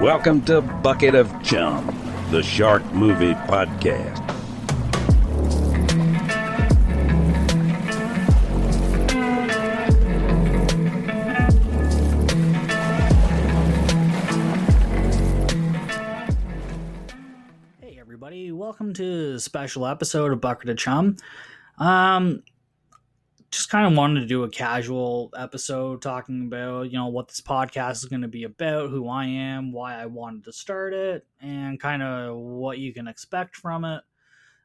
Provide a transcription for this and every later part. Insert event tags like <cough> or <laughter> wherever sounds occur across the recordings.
Welcome to Bucket of Chum, the Shark Movie Podcast. Hey everybody, welcome to a special episode of Bucket of Chum. Um just kind of wanted to do a casual episode talking about, you know, what this podcast is going to be about, who I am, why I wanted to start it, and kind of what you can expect from it.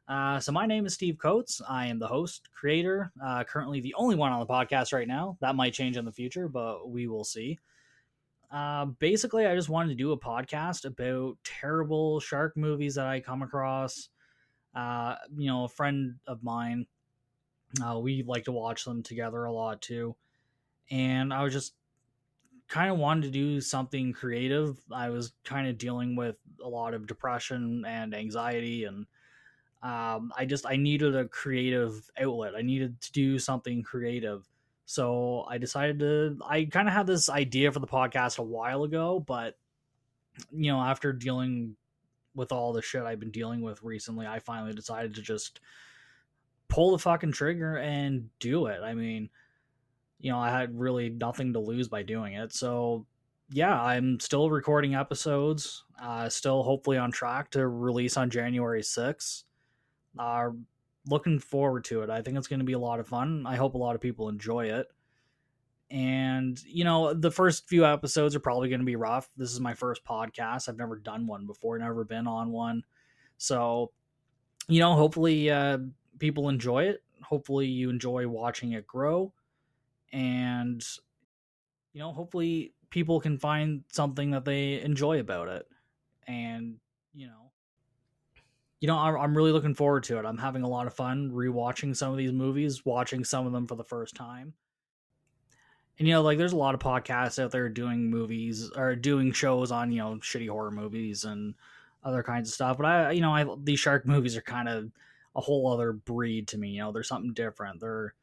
Uh, so my name is Steve Coates. I am the host, creator, uh, currently the only one on the podcast right now. That might change in the future, but we will see. Uh, basically, I just wanted to do a podcast about terrible shark movies that I come across. Uh, you know, a friend of mine, uh, we like to watch them together a lot too. And I was just kind of wanted to do something creative. I was kind of dealing with a lot of depression and anxiety, and um, I just I needed a creative outlet. I needed to do something creative. So I decided to. I kind of had this idea for the podcast a while ago, but you know, after dealing with all the shit I've been dealing with recently, I finally decided to just pull the fucking trigger and do it. I mean, you know, I had really nothing to lose by doing it. So, yeah, I'm still recording episodes, uh, still hopefully on track to release on January 6th. Uh, looking forward to it. I think it's going to be a lot of fun. I hope a lot of people enjoy it. And, you know, the first few episodes are probably going to be rough. This is my first podcast. I've never done one before, never been on one. So, you know, hopefully uh, people enjoy it. Hopefully you enjoy watching it grow. And, you know, hopefully people can find something that they enjoy about it. And, you know, you know, I'm, really looking forward to it. I'm having a lot of fun rewatching some of these movies, watching some of them for the first time. And you know, like there's a lot of podcasts out there doing movies or doing shows on, you know, shitty horror movies and other kinds of stuff. But I, you know, I these shark movies are kind of a whole other breed to me. You know, they're something different. They're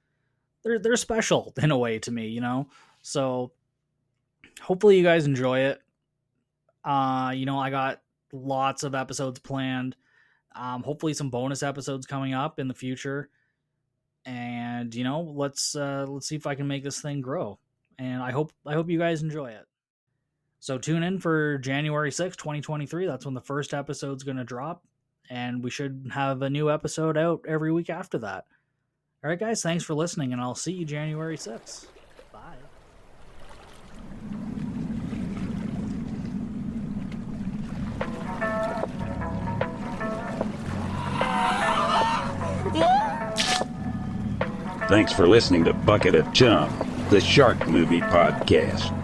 they're they're special <laughs> in a way to me. You know, so hopefully you guys enjoy it. Uh, you know, I got lots of episodes planned. Um, hopefully some bonus episodes coming up in the future. And you know, let's uh, let's see if I can make this thing grow. And I hope I hope you guys enjoy it. So tune in for January 6th, 2023. That's when the first episode's going to drop and we should have a new episode out every week after that. All right, guys, thanks for listening, and I'll see you January 6th. Bye. Thanks for listening to Bucket of Chum, the Shark Movie Podcast.